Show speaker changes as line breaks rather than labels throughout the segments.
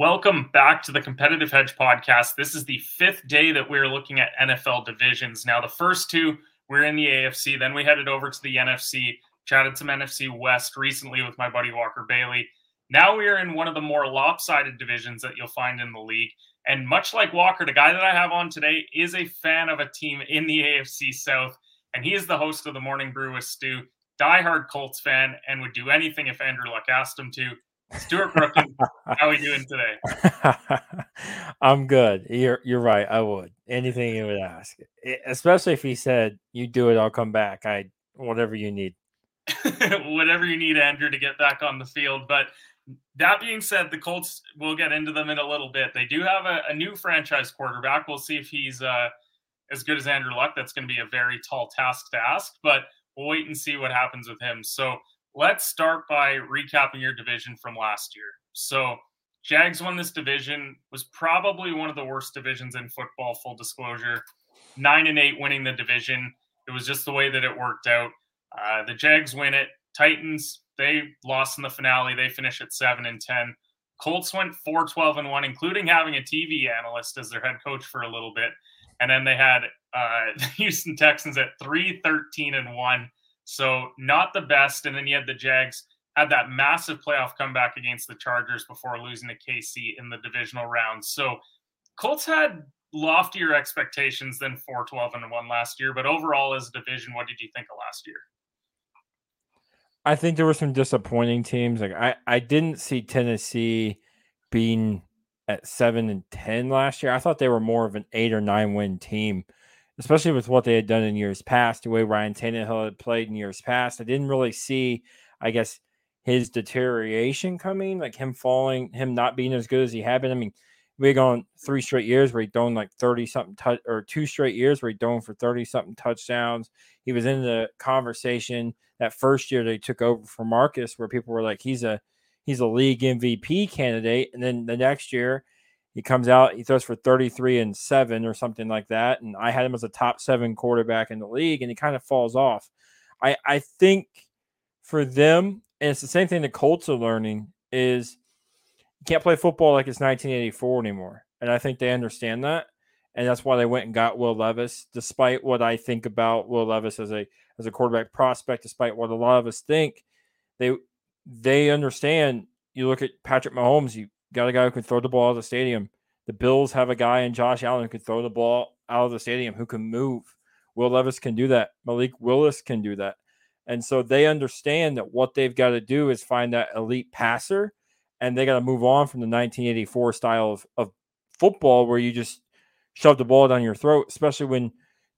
Welcome back to the Competitive Hedge podcast. This is the fifth day that we're looking at NFL divisions. Now, the first two, we're in the AFC. Then we headed over to the NFC, chatted some NFC West recently with my buddy Walker Bailey. Now we are in one of the more lopsided divisions that you'll find in the league. And much like Walker, the guy that I have on today is a fan of a team in the AFC South. And he is the host of the Morning Brew with Stu, diehard Colts fan, and would do anything if Andrew Luck asked him to. Stewart Brooking, how are we doing today?
I'm good. You're you're right. I would anything you would ask, especially if he said you do it, I'll come back. I whatever you need.
whatever you need, Andrew, to get back on the field. But that being said, the Colts we'll get into them in a little bit. They do have a, a new franchise quarterback. We'll see if he's uh, as good as Andrew Luck. That's going to be a very tall task to ask, but we'll wait and see what happens with him. So let's start by recapping your division from last year. So, Jags won this division, was probably one of the worst divisions in football, full disclosure. Nine and eight winning the division. It was just the way that it worked out. Uh, the Jags win it. Titans, they lost in the finale. They finish at seven and 10. Colts went 4 12 and 1, including having a TV analyst as their head coach for a little bit. And then they had uh, the Houston Texans at 3 13 and 1 so not the best. And then you had the Jags had that massive playoff comeback against the Chargers before losing to KC in the divisional round. So Colts had loftier expectations than 4 12 and 1 last year. But overall, as a division, what did you think of last year?
I think there were some disappointing teams. Like I, I didn't see Tennessee being at seven and ten last year. I thought they were more of an eight or nine win team especially with what they had done in years past, the way Ryan Tannehill had played in years past. I didn't really see, I guess, his deterioration coming, like him falling, him not being as good as he had been. I mean, we had gone three straight years where he'd done like 30 something touch or two straight years where he'd done for 30 something touchdowns. He was in the conversation that first year they took over for Marcus, where people were like, he's a he's a league MVP candidate. And then the next year he comes out, he throws for 33 and seven or something like that. And I had him as a top seven quarterback in the league, and he kind of falls off. I, I think for them, and it's the same thing the Colts are learning, is you can't play football like it's 1984 anymore. And I think they understand that. And that's why they went and got Will Levis, despite what I think about Will Levis as a as a quarterback prospect, despite what a lot of us think, they they understand. You look at Patrick Mahomes, you got a guy who can throw the ball out of the stadium. The Bills have a guy in Josh Allen who can throw the ball out of the stadium, who can move. Will Levis can do that. Malik Willis can do that. And so they understand that what they've got to do is find that elite passer, and they got to move on from the 1984 style of, of football where you just shove the ball down your throat, especially when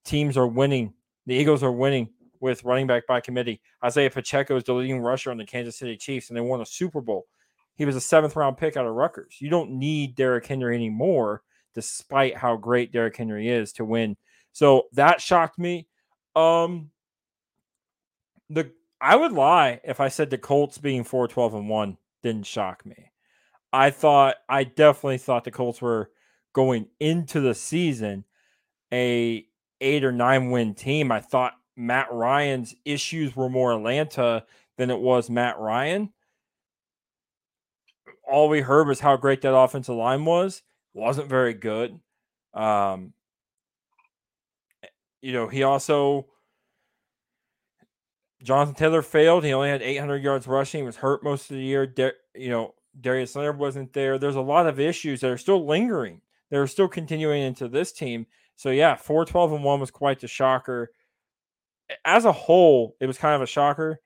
teams are winning. The Eagles are winning with running back by committee. Isaiah Pacheco is the leading rusher on the Kansas City Chiefs, and they won a Super Bowl. He was a seventh round pick out of Rutgers. You don't need Derrick Henry anymore, despite how great Derrick Henry is to win. So that shocked me. Um, the I would lie if I said the Colts being 4 12 and 1 didn't shock me. I thought I definitely thought the Colts were going into the season a eight or nine win team. I thought Matt Ryan's issues were more Atlanta than it was Matt Ryan all we heard was how great that offensive line was. wasn't very good. Um, you know, he also Jonathan Taylor failed. He only had 800 yards rushing. He was hurt most of the year. You know, Darius Leonard wasn't there. There's a lot of issues that are still lingering. They're still continuing into this team. So yeah, 412 and 1 was quite the shocker. As a whole, it was kind of a shocker.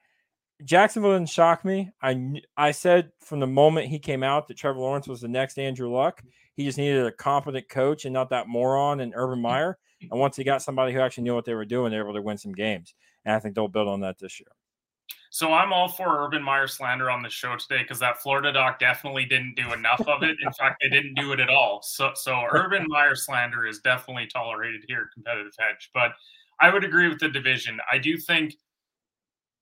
Jacksonville didn't shock me. I I said from the moment he came out that Trevor Lawrence was the next Andrew Luck. He just needed a competent coach and not that moron and Urban Meyer. And once he got somebody who actually knew what they were doing, they were able to win some games. And I think they'll build on that this year.
So I'm all for Urban Meyer slander on the show today because that Florida doc definitely didn't do enough of it. In fact, they didn't do it at all. So so Urban Meyer slander is definitely tolerated here at Competitive Hedge. But I would agree with the division. I do think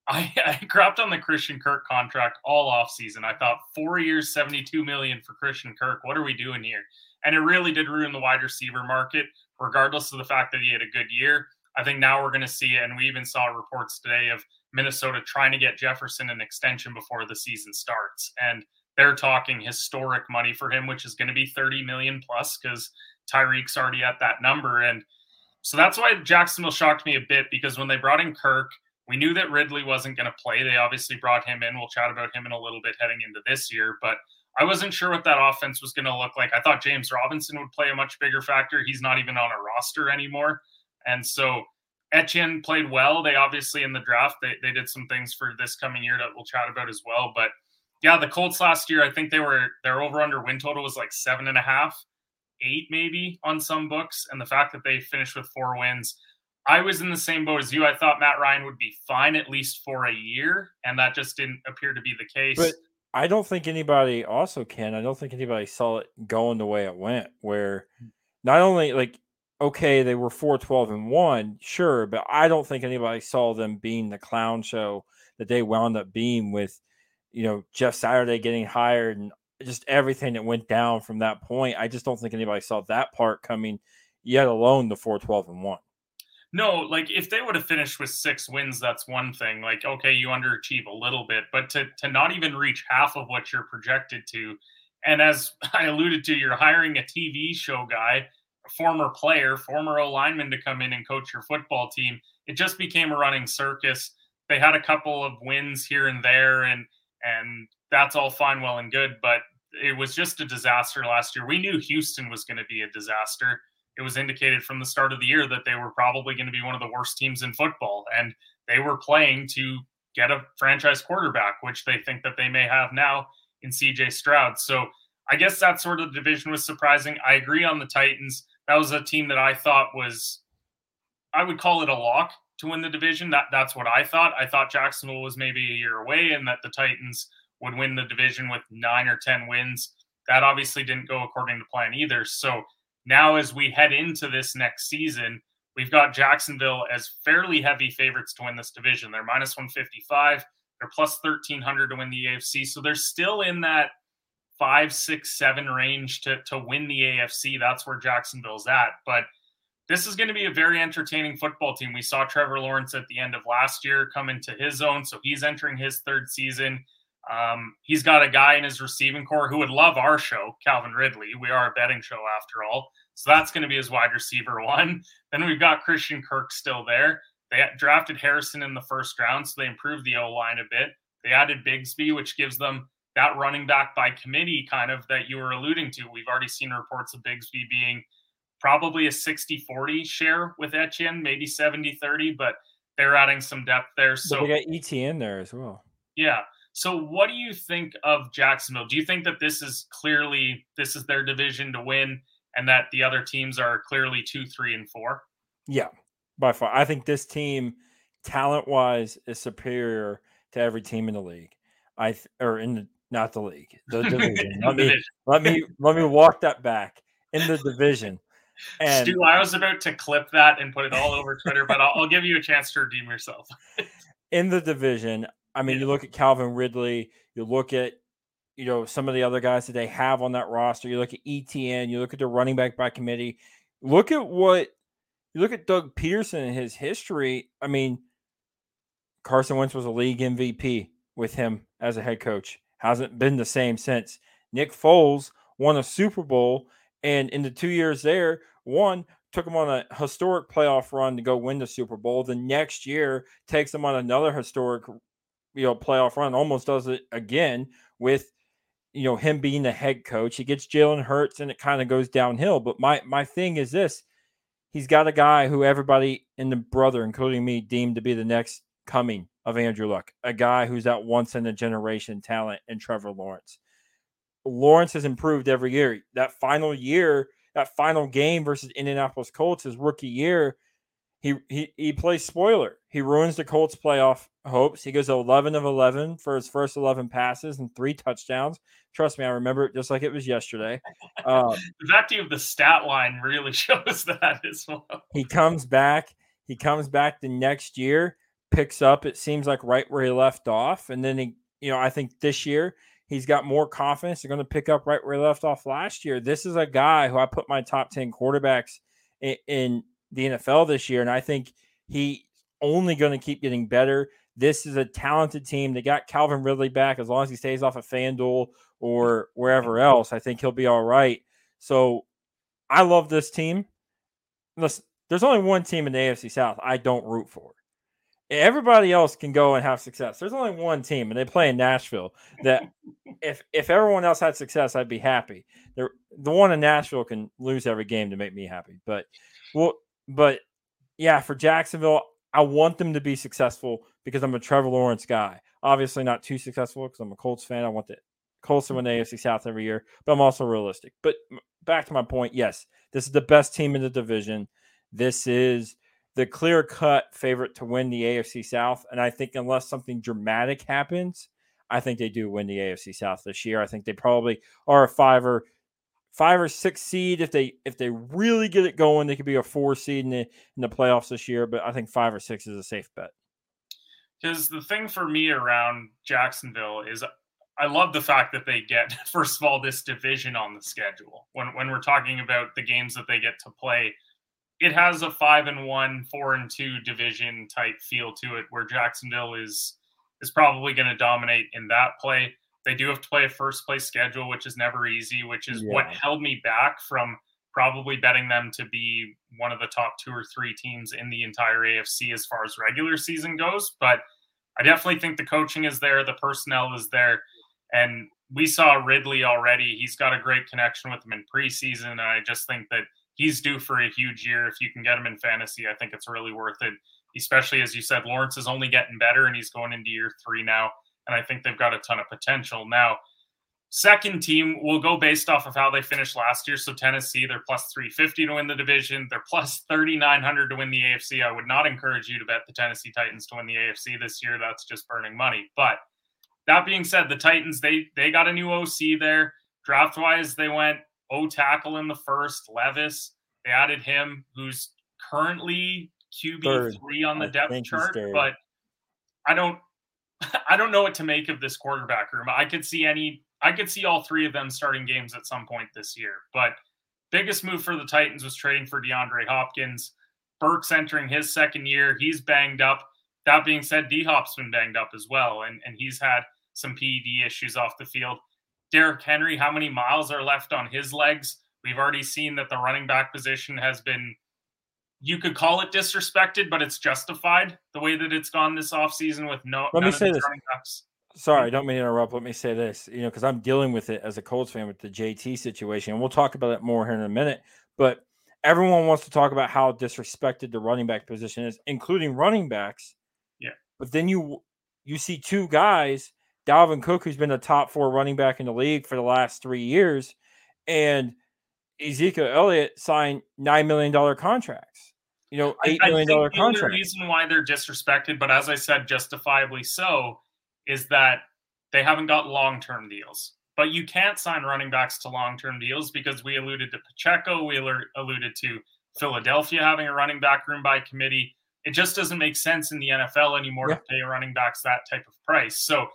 I, I crapped on the Christian Kirk contract all off season. I thought four years, 72 million for Christian Kirk. What are we doing here? And it really did ruin the wide receiver market, regardless of the fact that he had a good year. I think now we're going to see, and we even saw reports today of Minnesota trying to get Jefferson an extension before the season starts. And they're talking historic money for him, which is going to be 30 million plus because Tyreek's already at that number. And so that's why Jacksonville shocked me a bit because when they brought in Kirk, we knew that Ridley wasn't going to play. They obviously brought him in. We'll chat about him in a little bit heading into this year, but I wasn't sure what that offense was going to look like. I thought James Robinson would play a much bigger factor. He's not even on a roster anymore. And so Etienne played well. They obviously in the draft, they, they did some things for this coming year that we'll chat about as well. But yeah, the Colts last year, I think they were their over under win total was like seven and a half, eight maybe on some books. And the fact that they finished with four wins, I was in the same boat as you. I thought Matt Ryan would be fine at least for a year, and that just didn't appear to be the case.
But I don't think anybody also can. I don't think anybody saw it going the way it went, where not only like okay, they were 4 12 and 1, sure, but I don't think anybody saw them being the clown show that they wound up being with, you know, Jeff Saturday getting hired and just everything that went down from that point. I just don't think anybody saw that part coming, yet alone the 4 12 and 1.
No, like if they would have finished with six wins, that's one thing. Like, okay, you underachieve a little bit, but to to not even reach half of what you're projected to, and as I alluded to, you're hiring a TV show guy, a former player, former lineman to come in and coach your football team. It just became a running circus. They had a couple of wins here and there, and and that's all fine, well and good, but it was just a disaster last year. We knew Houston was going to be a disaster it was indicated from the start of the year that they were probably going to be one of the worst teams in football and they were playing to get a franchise quarterback which they think that they may have now in CJ Stroud. So I guess that sort of division was surprising. I agree on the Titans. That was a team that I thought was I would call it a lock to win the division. That that's what I thought. I thought Jacksonville was maybe a year away and that the Titans would win the division with 9 or 10 wins. That obviously didn't go according to plan either. So now as we head into this next season, we've got Jacksonville as fairly heavy favorites to win this division. They're minus 155, they're plus 1300 to win the AFC. So they're still in that five, six, seven range to, to win the AFC. That's where Jacksonville's at. But this is going to be a very entertaining football team. We saw Trevor Lawrence at the end of last year come into his own. So he's entering his third season. Um, he's got a guy in his receiving core who would love our show, Calvin Ridley. We are a betting show after all. So that's going to be his wide receiver one. Then we've got Christian Kirk still there. They drafted Harrison in the first round, so they improved the O line a bit. They added Bigsby, which gives them that running back by committee kind of that you were alluding to. We've already seen reports of Bigsby being probably a 60 40 share with Etienne, maybe 70 30, but they're adding some depth there. So
but they got Etienne there as well.
Yeah. So what do you think of Jacksonville? Do you think that this is clearly this is their division to win and that the other teams are clearly 2, 3 and 4?
Yeah. By far. I think this team talent-wise is superior to every team in the league. I th- or in the not the league, the division. let me let me let me walk that back in the division.
And Stu, I was about to clip that and put it all over Twitter, but I'll, I'll give you a chance to redeem yourself.
in the division, I mean, you look at Calvin Ridley, you look at you know some of the other guys that they have on that roster. You look at Etienne, you look at the running back by committee. Look at what you look at Doug Pederson and his history. I mean, Carson Wentz was a league MVP with him as a head coach. Hasn't been the same since. Nick Foles won a Super Bowl, and in the two years there, one took him on a historic playoff run to go win the Super Bowl. The next year takes him on another historic you know playoff run, almost does it again with you know him being the head coach. He gets Jalen Hurts, and it kind of goes downhill. But my my thing is this: he's got a guy who everybody in the brother, including me, deemed to be the next coming of Andrew Luck, a guy who's that once in a generation talent in Trevor Lawrence. Lawrence has improved every year. That final year, that final game versus Indianapolis Colts, his rookie year, he he he plays spoiler. He ruins the Colts playoff hopes. He goes 11 of 11 for his first 11 passes and three touchdowns. Trust me, I remember it just like it was yesterday.
Um, the fact of the stat line really shows that as well.
He comes back. He comes back the next year, picks up. It seems like right where he left off, and then he, you know, I think this year he's got more confidence. They're going to pick up right where he left off last year. This is a guy who I put my top 10 quarterbacks in, in the NFL this year, and I think he only going to keep getting better. This is a talented team. They got Calvin Ridley back as long as he stays off of FanDuel. or wherever else. I think he'll be all right. So I love this team. Listen, there's only one team in the AFC South I don't root for. Everybody else can go and have success. There's only one team, and they play in Nashville. That if if everyone else had success, I'd be happy. The the one in Nashville can lose every game to make me happy. But well, but yeah, for Jacksonville, I want them to be successful because I'm a Trevor Lawrence guy. Obviously, not too successful because I'm a Colts fan. I want the Colts to win the mm-hmm. AFC South every year, but I'm also realistic. But back to my point, yes, this is the best team in the division. This is the clear cut favorite to win the AFC South. And I think unless something dramatic happens, I think they do win the AFC South this year. I think they probably are a five or five or six seed. If they if they really get it going, they could be a four seed in the in the playoffs this year. But I think five or six is a safe bet.
Because the thing for me around Jacksonville is I love the fact that they get first of all this division on the schedule. When when we're talking about the games that they get to play, it has a five and one, four and two division type feel to it, where Jacksonville is is probably going to dominate in that play. They do have to play a first place schedule, which is never easy, which is yeah. what held me back from probably betting them to be one of the top two or three teams in the entire AFC as far as regular season goes. But I definitely think the coaching is there, the personnel is there. And we saw Ridley already. He's got a great connection with him in preseason. And I just think that he's due for a huge year. If you can get him in fantasy, I think it's really worth it. Especially as you said, Lawrence is only getting better and he's going into year three now. And I think they've got a ton of potential. Now, second team will go based off of how they finished last year. So Tennessee, they're plus 350 to win the division. They're plus 3,900 to win the AFC. I would not encourage you to bet the Tennessee Titans to win the AFC this year. That's just burning money. But that being said, the Titans, they they got a new OC there. Draft wise, they went O tackle in the first, Levis. They added him, who's currently QB three on the depth chart, but I don't I don't know what to make of this quarterback room. I could see any I could see all three of them starting games at some point this year. But biggest move for the Titans was trading for DeAndre Hopkins. Burks entering his second year. He's banged up. That being said, D Hop's been banged up as well, and, and he's had some PED issues off the field. Derrick Henry, how many miles are left on his legs? We've already seen that the running back position has been, you could call it disrespected, but it's justified the way that it's gone this offseason with no.
Let me say this. Sorry, I don't mean to interrupt. Let me say this, you know, because I'm dealing with it as a Colts fan with the JT situation. And we'll talk about it more here in a minute. But everyone wants to talk about how disrespected the running back position is, including running backs.
Yeah.
But then you you see two guys Dalvin Cook, who's been a top four running back in the league for the last three years, and Ezekiel Elliott signed nine million dollar contracts. You know, eight I, million dollar contracts. The
reason why they're disrespected, but as I said, justifiably so, is that they haven't got long term deals. But you can't sign running backs to long term deals because we alluded to Pacheco, we alluded to Philadelphia having a running back room by committee. It just doesn't make sense in the NFL anymore yeah. to pay running backs that type of price. So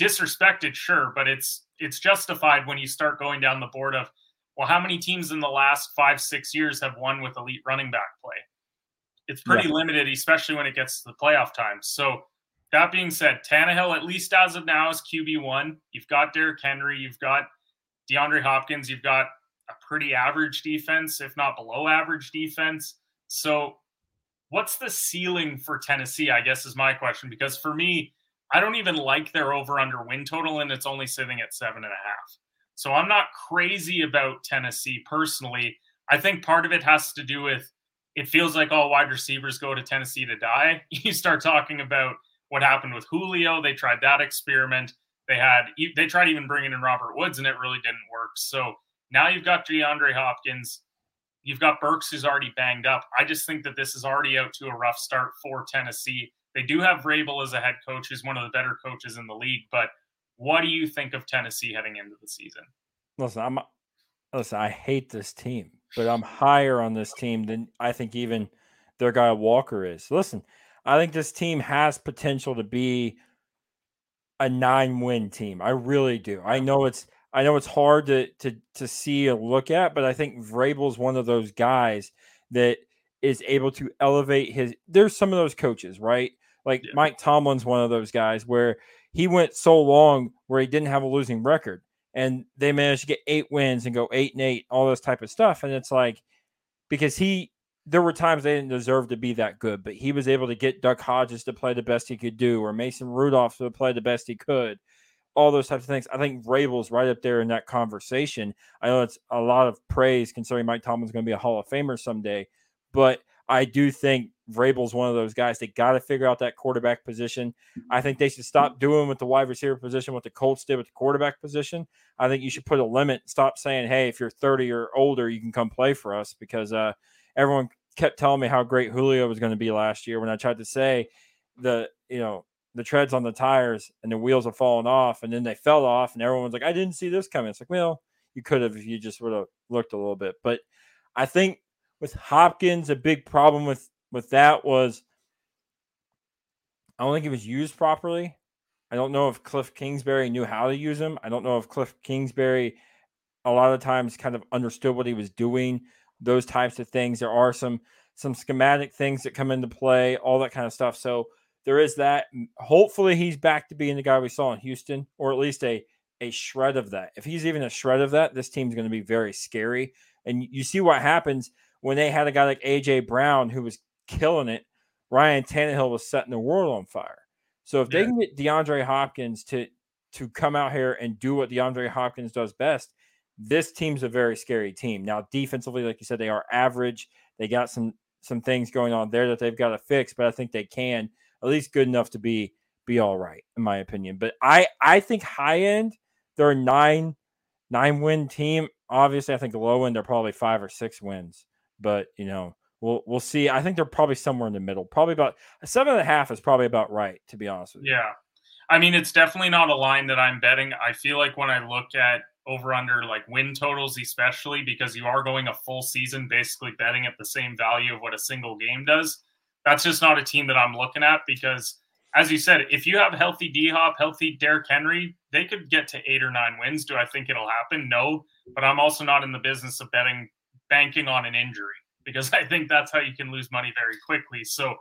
disrespected, sure, but it's it's justified when you start going down the board of well, how many teams in the last five, six years have won with elite running back play? It's pretty yeah. limited, especially when it gets to the playoff time. So that being said, Tannehill, at least as of now, is QB one. You've got Derrick Henry, you've got DeAndre Hopkins, you've got a pretty average defense, if not below average defense. So what's the ceiling for Tennessee? I guess is my question. Because for me, I don't even like their over under win total, and it's only sitting at seven and a half. So I'm not crazy about Tennessee personally. I think part of it has to do with it feels like all wide receivers go to Tennessee to die. You start talking about what happened with Julio. They tried that experiment. They had they tried even bringing in Robert Woods, and it really didn't work. So now you've got DeAndre Hopkins. You've got Burks, who's already banged up. I just think that this is already out to a rough start for Tennessee. They do have Vrabel as a head coach, who's one of the better coaches in the league. But what do you think of Tennessee heading into the season?
Listen, I'm listen. I hate this team, but I'm higher on this team than I think even their guy Walker is. Listen, I think this team has potential to be a nine-win team. I really do. I know it's I know it's hard to to to see a look at, but I think Vrabel's one of those guys that is able to elevate his. There's some of those coaches, right? Like yeah. Mike Tomlin's one of those guys where he went so long where he didn't have a losing record. and they managed to get eight wins and go eight and eight, all this type of stuff. And it's like because he there were times they didn't deserve to be that good, but he was able to get Duck Hodges to play the best he could do, or Mason Rudolph to play the best he could, all those types of things. I think Vrabel's right up there in that conversation. I know it's a lot of praise considering Mike Tomlin's going to be a Hall of Famer someday, but I do think Vrabel's one of those guys. They got to figure out that quarterback position. I think they should stop doing with the wide receiver position what the Colts did with the quarterback position. I think you should put a limit. Stop saying, "Hey, if you're 30 or older, you can come play for us," because uh, everyone kept telling me how great Julio was going to be last year. When I tried to say the you know the treads on the tires and the wheels have fallen off, and then they fell off, and everyone's like, "I didn't see this coming." It's like, well, you could have if you just would have looked a little bit. But I think with Hopkins, a big problem with with that was I don't think it was used properly. I don't know if Cliff Kingsbury knew how to use him. I don't know if Cliff Kingsbury a lot of times kind of understood what he was doing. Those types of things. There are some some schematic things that come into play, all that kind of stuff. So there is that. Hopefully he's back to being the guy we saw in Houston, or at least a a shred of that. If he's even a shred of that, this team's going to be very scary. And you see what happens when they had a guy like AJ Brown who was killing it, Ryan Tannehill was setting the world on fire. So if yeah. they can get DeAndre Hopkins to to come out here and do what DeAndre Hopkins does best, this team's a very scary team. Now, defensively, like you said, they are average. They got some some things going on there that they've got to fix, but I think they can at least good enough to be be all right, in my opinion. But I I think high end, they're a nine nine win team. Obviously, I think low end they're probably five or six wins but you know, we'll we'll see. I think they're probably somewhere in the middle. Probably about seven and a half is probably about right, to be honest with
you. Yeah. I mean, it's definitely not a line that I'm betting. I feel like when I look at over under like win totals, especially because you are going a full season basically betting at the same value of what a single game does. That's just not a team that I'm looking at because, as you said, if you have healthy D Hop, healthy Derrick Henry, they could get to eight or nine wins. Do I think it'll happen? No, but I'm also not in the business of betting banking on an injury because I think that's how you can lose money very quickly. So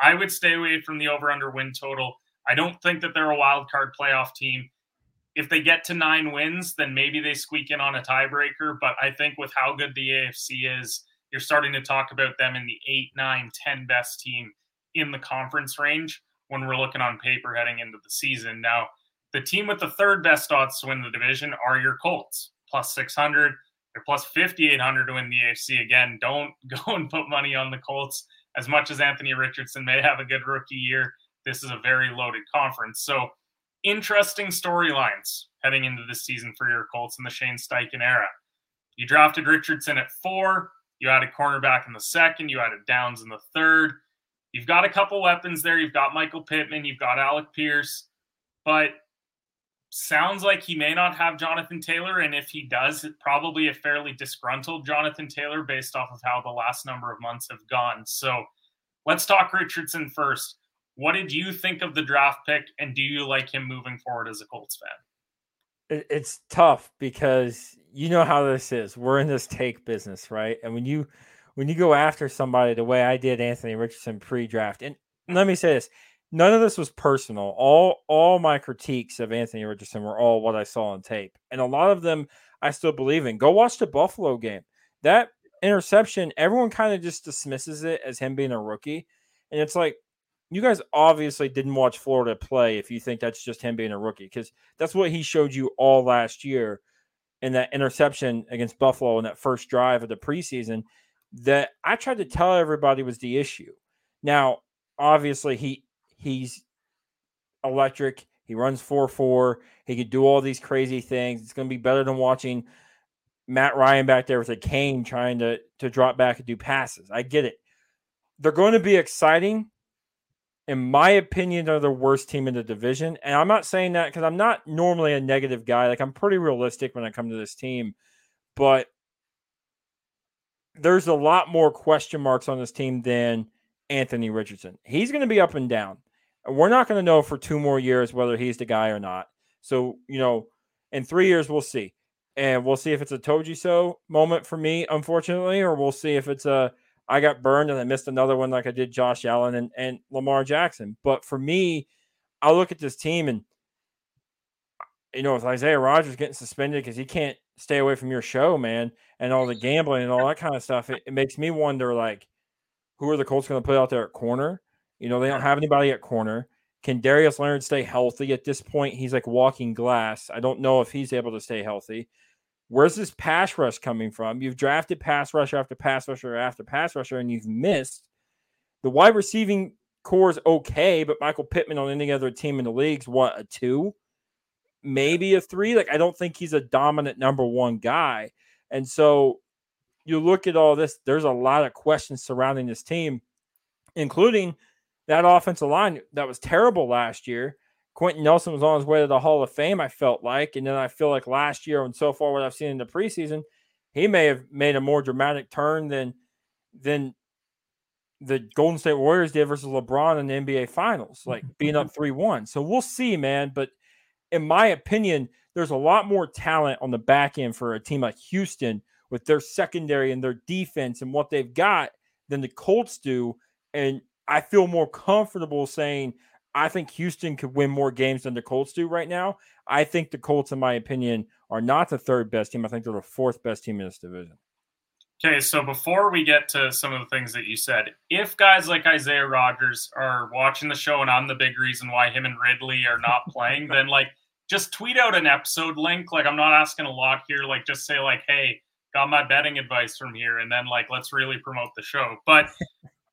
I would stay away from the over under win total. I don't think that they're a wild card playoff team. If they get to nine wins, then maybe they squeak in on a tiebreaker. But I think with how good the AFC is, you're starting to talk about them in the eight, nine, ten best team in the conference range when we're looking on paper heading into the season. Now, the team with the third best odds to win the division are your Colts, plus 600. They're plus 5,800 to win the AFC. Again, don't go and put money on the Colts. As much as Anthony Richardson may have a good rookie year, this is a very loaded conference. So, interesting storylines heading into this season for your Colts in the Shane Steichen era. You drafted Richardson at four. You added cornerback in the second. You added Downs in the third. You've got a couple weapons there. You've got Michael Pittman. You've got Alec Pierce. But sounds like he may not have Jonathan Taylor. And if he does, probably a fairly disgruntled Jonathan Taylor based off of how the last number of months have gone. So let's talk Richardson first. What did you think of the draft pick? And do you like him moving forward as a Colts fan?
It's tough because you know how this is. We're in this take business, right? And when you when you go after somebody the way I did Anthony Richardson pre-draft, and let me say this: none of this was personal. All all my critiques of Anthony Richardson were all what I saw on tape, and a lot of them I still believe in. Go watch the Buffalo game. That interception, everyone kind of just dismisses it as him being a rookie, and it's like you guys obviously didn't watch Florida play if you think that's just him being a rookie because that's what he showed you all last year in that interception against Buffalo in that first drive of the preseason that I tried to tell everybody was the issue. Now, obviously he He's electric. He runs 4 4. He could do all these crazy things. It's going to be better than watching Matt Ryan back there with a cane trying to, to drop back and do passes. I get it. They're going to be exciting. In my opinion, they're the worst team in the division. And I'm not saying that because I'm not normally a negative guy. Like, I'm pretty realistic when I come to this team. But there's a lot more question marks on this team than Anthony Richardson. He's going to be up and down. We're not going to know for two more years whether he's the guy or not. So, you know, in three years, we'll see. And we'll see if it's a told you so moment for me, unfortunately, or we'll see if it's a I got burned and I missed another one like I did Josh Allen and, and Lamar Jackson. But for me, I look at this team and you know, with Isaiah Rodgers getting suspended because he can't stay away from your show, man, and all the gambling and all that kind of stuff, it, it makes me wonder like, who are the Colts going to put out there at corner? You know, they don't have anybody at corner. Can Darius Leonard stay healthy? At this point, he's like walking glass. I don't know if he's able to stay healthy. Where's this pass rush coming from? You've drafted pass rusher after pass rusher after pass rusher, and you've missed. The wide receiving core is okay, but Michael Pittman on any other team in the league's what a two, maybe a three. Like I don't think he's a dominant number one guy, and so you look at all this. There's a lot of questions surrounding this team, including that offensive line that was terrible last year. Quenton Nelson was on his way to the Hall of Fame, I felt like. And then I feel like last year, and so far what I've seen in the preseason, he may have made a more dramatic turn than than the Golden State Warriors did versus LeBron in the NBA Finals, like mm-hmm. being up 3 1. So we'll see, man. But in my opinion, there's a lot more talent on the back end for a team like Houston with their secondary and their defense and what they've got than the Colts do. And I feel more comfortable saying I think Houston could win more games than the Colts do right now. I think the Colts, in my opinion, are not the third best team. I think they're the fourth best team in this division.
Okay, so before we get to some of the things that you said, if guys like Isaiah Rodgers are watching the show and I'm the big reason why him and Ridley are not playing, then like just tweet out an episode link. Like I'm not asking a lot here. Like just say like, hey, got my betting advice from here, and then like let's really promote the show. But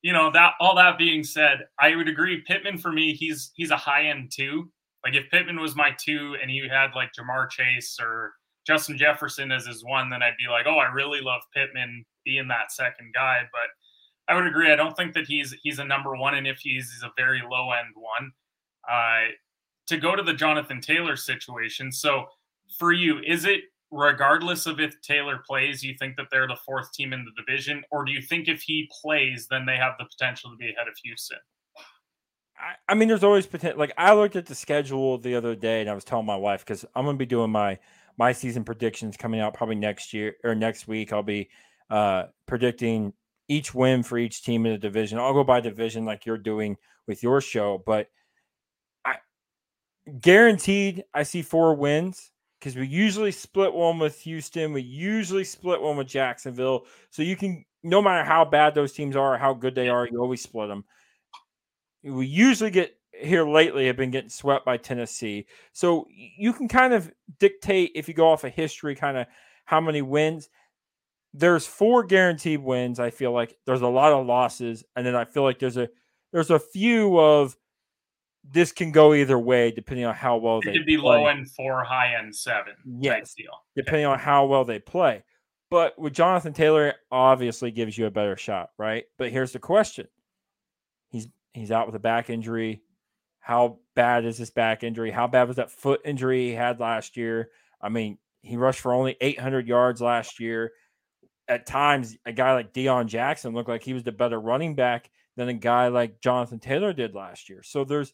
you know that all that being said, I would agree. Pittman for me, he's he's a high end two. Like if Pittman was my two, and you had like Ja'Marr Chase or Justin Jefferson as his one, then I'd be like, oh, I really love Pittman being that second guy. But I would agree. I don't think that he's he's a number one, and if he's, he's a very low end one. Uh, to go to the Jonathan Taylor situation. So for you, is it regardless of if Taylor plays, you think that they're the fourth team in the division, or do you think if he plays, then they have the potential to be ahead of Houston?
I, I mean, there's always potential. Like I looked at the schedule the other day, and I was telling my wife because I'm going to be doing my my season predictions coming out probably next year or next week. I'll be uh, predicting each win for each team in the division. I'll go by division like you're doing with your show, but I guaranteed I see four wins because we usually split one with Houston. We usually split one with Jacksonville. So you can, no matter how bad those teams are or how good they are, you always split them. We usually get here lately have been getting swept by Tennessee. So you can kind of dictate if you go off of history, kind of how many wins. There's four guaranteed wins. I feel like there's a lot of losses, and then I feel like there's a there's a few of this can go either way depending on how well
it
they
could be
play.
low end four, high end seven.
Yes,
deal.
depending on how well they play. But with Jonathan Taylor, obviously gives you a better shot, right? But here's the question: he's he's out with a back injury. How bad is this back injury? How bad was that foot injury he had last year? I mean, he rushed for only 800 yards last year. At times, a guy like Deon Jackson looked like he was the better running back than a guy like Jonathan Taylor did last year. So there's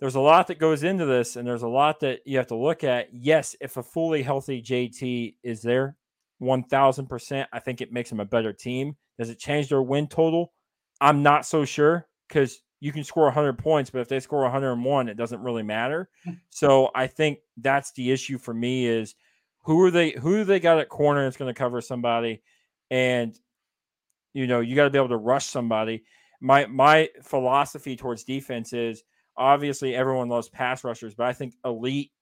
there's a lot that goes into this, and there's a lot that you have to look at. Yes, if a fully healthy JT is there, 1000%, I think it makes them a better team. Does it change their win total? I'm not so sure because you can score 100 points, but if they score 101, it doesn't really matter. Hmm. so I think that's the issue for me is who are they who they got at corner that's going to cover somebody and you know you got to be able to rush somebody my my philosophy towards defense is obviously everyone loves pass rushers, but I think elite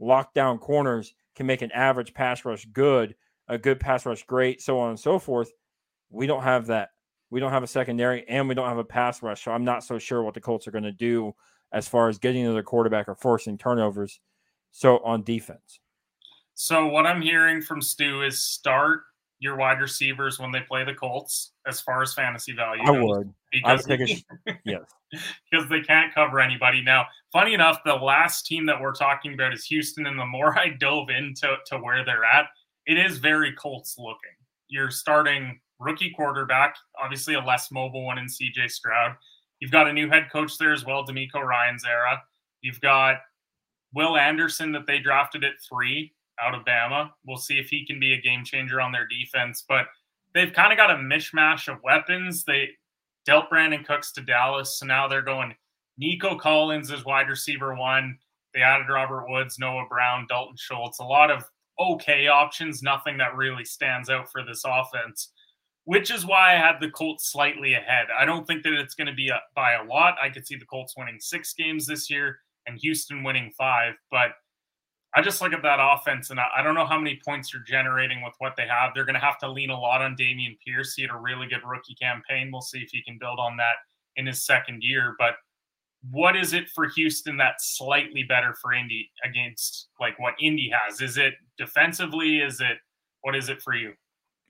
lockdown corners can make an average pass rush good, a good pass rush great, so on and so forth. We don't have that. We don't have a secondary and we don't have a pass rush. So I'm not so sure what the Colts are going to do as far as getting to their quarterback or forcing turnovers. So on defense.
So what I'm hearing from Stu is start your wide receivers when they play the Colts as far as fantasy value.
I would.
Because,
I would take a yes.
because they can't cover anybody. Now, funny enough, the last team that we're talking about is Houston, and the more I dove into to where they're at, it is very Colts looking. You're starting rookie quarterback, obviously a less mobile one in CJ Stroud. You've got a new head coach there as well, DeMeco Ryans era. You've got Will Anderson that they drafted at three out of Bama. We'll see if he can be a game changer on their defense. But they've kind of got a mishmash of weapons. They dealt Brandin Cooks to Dallas, so now they're going Nico Collins as wide receiver one. They added Robert Woods, Noah Brown, Dalton Schultz, a lot of okay options, nothing that really stands out for this offense, which is why I had the Colts slightly ahead. I don't think that it's going to be a, by a lot. I could see the Colts winning six games this year and Houston winning five, but I just look at that offense and I, I don't know how many points you're generating with what they have. They're going to have to lean a lot on Dameon Pierce. He had a really good rookie campaign. We'll see if he can build on that in his second year. But what is it for Houston that's slightly better for Indy against like what Indy has? Is it defensively? Is it what is it for you?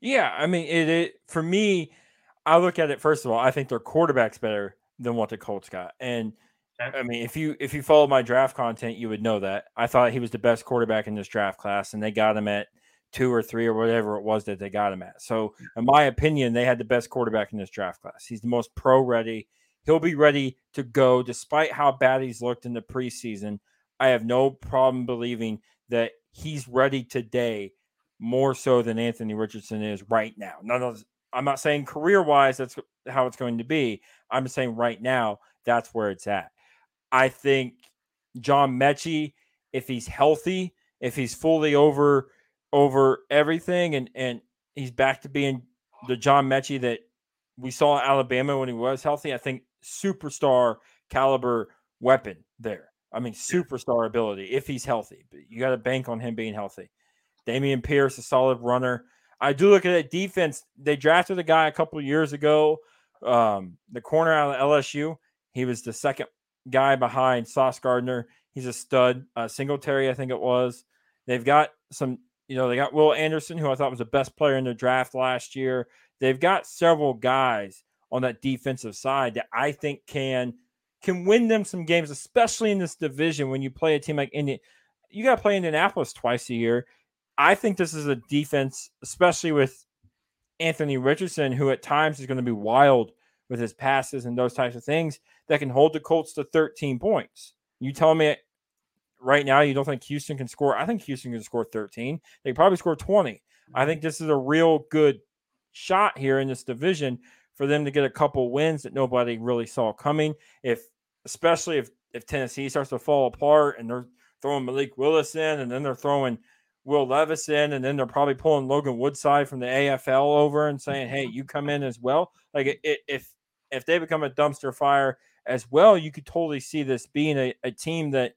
Yeah, I mean it, it for me, I look at it first of all, I think their quarterback's better than what the Colts got. And okay. I mean, if you if you follow my draft content, you would know that. I thought he was the best quarterback in this draft class, and they got him at two or three or whatever it was that they got him at. So, in my opinion, they had the best quarterback in this draft class. He's the most pro ready he'll be ready to go despite how bad he's looked in the preseason. I have no problem believing that he's ready today more so than Anthony Richardson is right now. None of I'm not saying career wise that's how it's going to be. I'm saying right now that's where it's at. I think John Metchie, if he's healthy, if he's fully over over everything and and he's back to being the John Metchie that we saw Alabama when he was healthy, I think superstar caliber weapon there. I mean, superstar ability if he's healthy. But you got to bank on him being healthy. Dameon Pierce, a solid runner. I do look at that defense. They drafted a guy a couple years ago, um, the corner out of LSU. He was the second guy behind Sauce Gardner. He's a stud. Uh, Singletary, I think it was. They've got some, you know, they got Will Anderson, who I thought was the best player in the draft last year. They've got several guys on that defensive side that I think can can win them some games, especially in this division when you play a team like Indian. You got to play Indianapolis twice a year. I think this is a defense, especially with Anthony Richardson, who at times is going to be wild with his passes and those types of things, that can hold the Colts to 13 points. You tell me right now you don't think Houston can score? I think Houston can score 13. They probably score 20. I think this is a real good shot here in this division for them to get a couple wins that nobody really saw coming. If especially if if Tennessee starts to fall apart and they're throwing Malik Willis in and then they're throwing Will Levis in and then they're probably pulling Logan Woodside from the AFL over and saying, "Hey, you come in as well." Like it, if if they become a dumpster fire as well, you could totally see this being a, a team that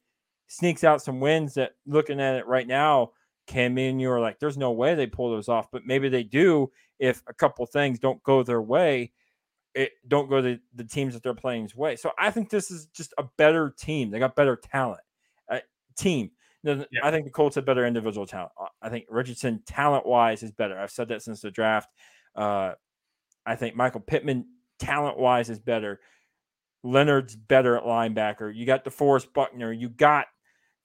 sneaks out some wins that looking at it right now can mean you're like, there's no way they pull those off, but maybe they do if a couple things don't go their way, it don't go the, the teams that they're playing's way. So I think this is just a better team. They got better talent. Uh, team. Yeah. I think the Colts have better individual talent. I think Richardson, talent wise, is better. I've said that since the draft. Uh, I think Michael Pittman, talent wise, is better. Leonard's better at linebacker. You got DeForest Buckner. You got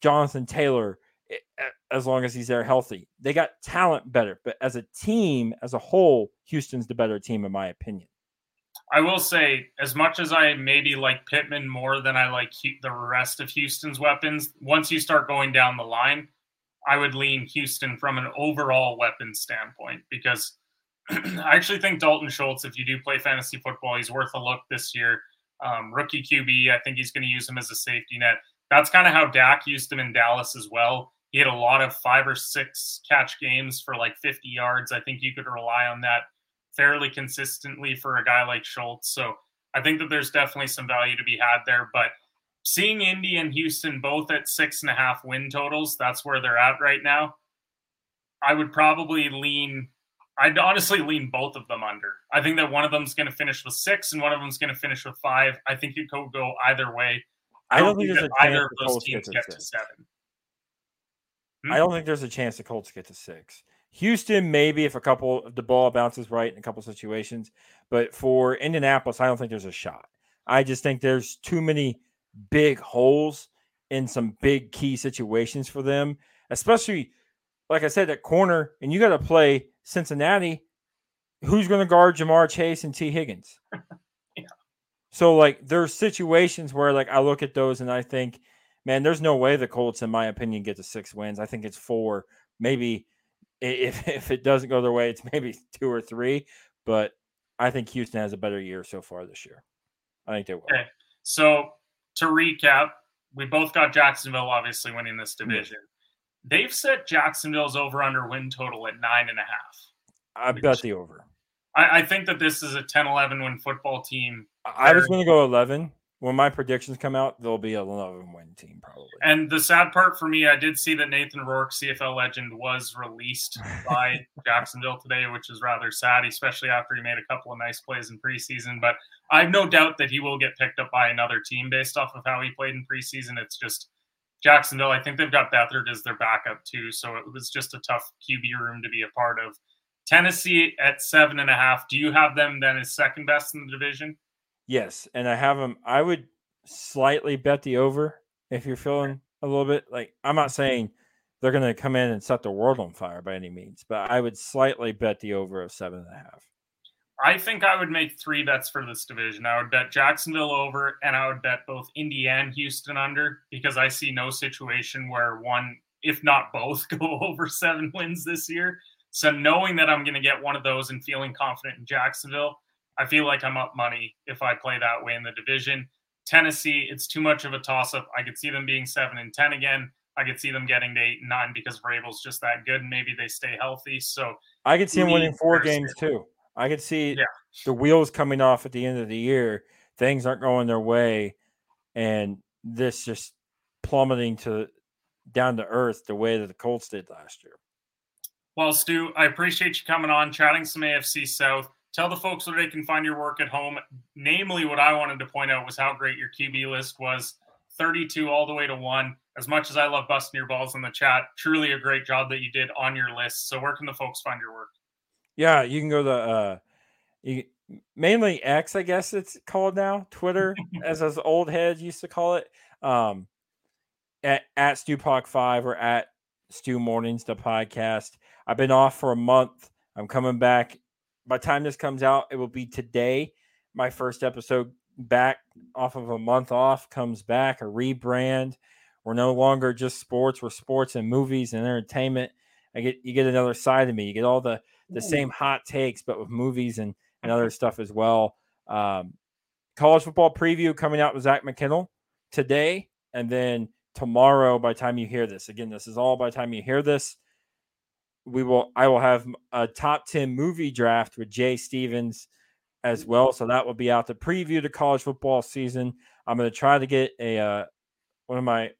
Jonathan Taylor eh, eh, as long as he's there healthy. They got talent better, but as a team, as a whole, Houston's the better team, in my opinion.
I will say, as much as I maybe like Pittman more than I like the rest of Houston's weapons, once you start going down the line, I would lean Houston from an overall weapon standpoint because I actually think Dalton Schultz, if you do play fantasy football, he's worth a look this year. Um, rookie QB, I think he's going to use him as a safety net. That's kind of how Dak used him in Dallas as well. He had a lot of five or six catch games for like 50 yards. I think you could rely on that fairly consistently for a guy like Schultz. So I think that there's definitely some value to be had there. But seeing Indy and Houston both at six and a half win totals, that's where they're at right now. I would probably lean. I'd honestly lean both of them under. I think that one of them's going to finish with six and one of them's going to finish with five. I think it could go either way. I don't, I don't think, think either of those teams get to seven.
I don't hmm? think there's a chance the Colts get to six. Houston, maybe if a couple of the ball bounces right in a couple situations, but for Indianapolis, I don't think there's a shot. I just think there's too many big holes in some big key situations for them, especially like I said at corner, and you got to play Cincinnati. Who's going to guard Ja'Marr Chase and Tee Higgins? yeah. So like there's situations where like I look at those and I think man, there's no way the Colts, in my opinion, get to six wins. I think it's four. Maybe if if it doesn't go their way, it's maybe two or three. But I think Houston has a better year so far this year. I think they will.
Okay. So to recap, we both got Jacksonville obviously winning this division. They've set Jacksonville's over under win total at nine and a half.
I bet the over.
I, I, think that this is a 10 11 win football team.
I was going to go 11 when my predictions come out, there'll be an 11 win team probably.
And the sad part for me, I did see that Nathan Rourke, CFL legend, was released by Jacksonville today, which is rather sad, especially after he made a couple of nice plays in preseason. But I have no doubt that he will get picked up by another team based off of how he played in preseason. It's just Jacksonville. I think they've got Beathard as their backup too, so it was just a tough QB room to be a part of. Tennessee at seven and a half. Do you have them then as second best in the division?
Yes, and I have them. I would slightly bet the over if you're feeling a little bit like I'm not saying they're going to come in and set the world on fire by any means, but I would slightly bet the over of seven and a half.
I think I would make three bets for this division. I would bet Jacksonville over, and I would bet both Indy and Houston under because I see no situation where one, if not both, go over seven wins this year. So knowing that I'm going to get one of those and feeling confident in Jacksonville, I feel like I'm up money if I play that way in the division. Tennessee, it's too much of a toss up. I could see them being seven and 10 again. I could see them getting to eight and nine because Vrabel's just that good and maybe they stay healthy. So
I could see them winning four games too. I could see yeah. the wheels coming off at the end of the year. Things aren't going their way, and this just plummeting to down to earth the way that the Colts did last year.
Well, Stu, I appreciate you coming on, chatting some AFC South tell the folks where they can find your work at home. Namely, what I wanted to point out was how great your QB list was 32 all the way to one. As much as I love busting your balls in the chat, truly a great job that you did on your list. So, where can the folks find your work?
Yeah, you can go to uh, you, mainly X, I guess it's called now, Twitter, as as old heads used to call it. Um, at, at StuPoc5 or at Stu Mornings, the podcast. I've been off for a month. I'm coming back by the time this comes out, it will be today. My first episode back off of a month off comes back, a rebrand. We're no longer just sports, we're sports and movies and entertainment. I get you get another side of me. You get all the the same hot takes, but with movies and, and other stuff as well. Um, college football preview coming out with Zach McKinnell today, and then tomorrow. By the time you hear this, again, this is all by the time you hear this we will I will have a top 10 movie draft with Jay Stevens as well. So that will be out to preview the college football season. I'm going to try to get a uh, one of my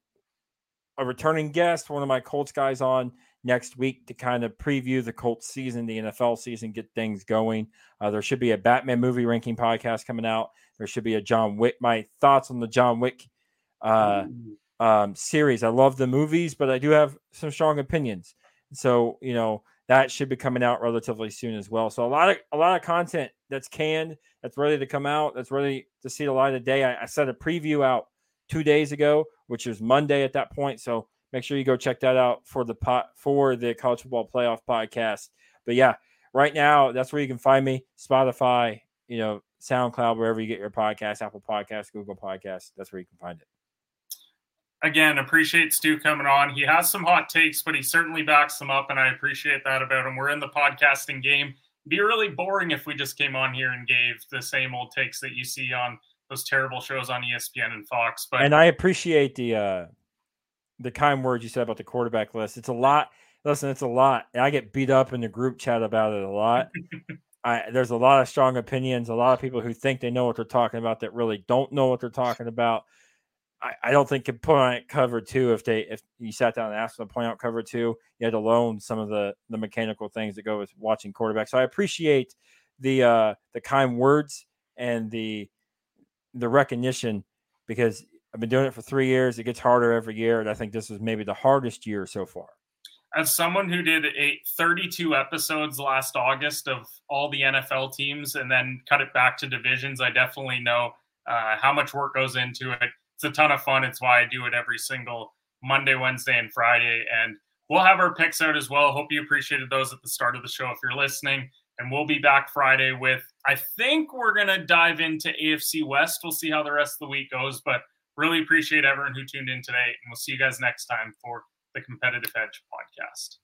a returning guest, one of my Colts guys on next week to kind of preview the Colts season, the NFL season, get things going. Uh, there should be a Batman movie ranking podcast coming out. There should be a John Wick. My thoughts on the John Wick uh, um, series. I love the movies, but I do have some strong opinions. So, you know, that should be coming out relatively soon as well. So a lot of a lot of content that's canned, that's ready to come out, that's ready to see the light of day. I, I set a preview out two days ago, which was Monday at that point. So make sure you go check that out for the pot for the college football playoff podcast. But yeah, right now that's where you can find me. Spotify, you know, SoundCloud, wherever you get your podcast, Apple Podcast, Google Podcast. That's where you can find it
again, appreciate Stu coming on. He has some hot takes, but he certainly backs them up, and I appreciate that about him. We're in the podcasting game. It'd be really boring if we just came on here and gave the same old takes that you see on those terrible shows on ESPN and Fox. But
and I appreciate the uh the kind words you said about the quarterback list. It's a lot. Listen, it's a lot. I get beat up in the group chat about it a lot. I, there's a lot of strong opinions. A lot of people who think they know what they're talking about that really don't know what they're talking about. I, I don't think could put on it cover two if they if you sat down and asked them to point out cover two, you had to loan some of the the mechanical things that go with watching quarterbacks. So I appreciate the uh the kind words and the the recognition because I've been doing it for three years. It gets harder every year, and I think this was maybe the hardest year so far.
As someone who did a 32 episodes last August of all the NFL teams and then cut it back to divisions, I definitely know uh, how much work goes into it it's a ton of fun. It's why I do it every single Monday, Wednesday, and Friday. And we'll have our picks out as well. Hope you appreciated those at the start of the show if you're listening. And we'll be back Friday with, I think we're going to dive into AFC West. We'll see how the rest of the week goes. But really appreciate everyone who tuned in today. And we'll see you guys next time for the Competitive Hedge podcast.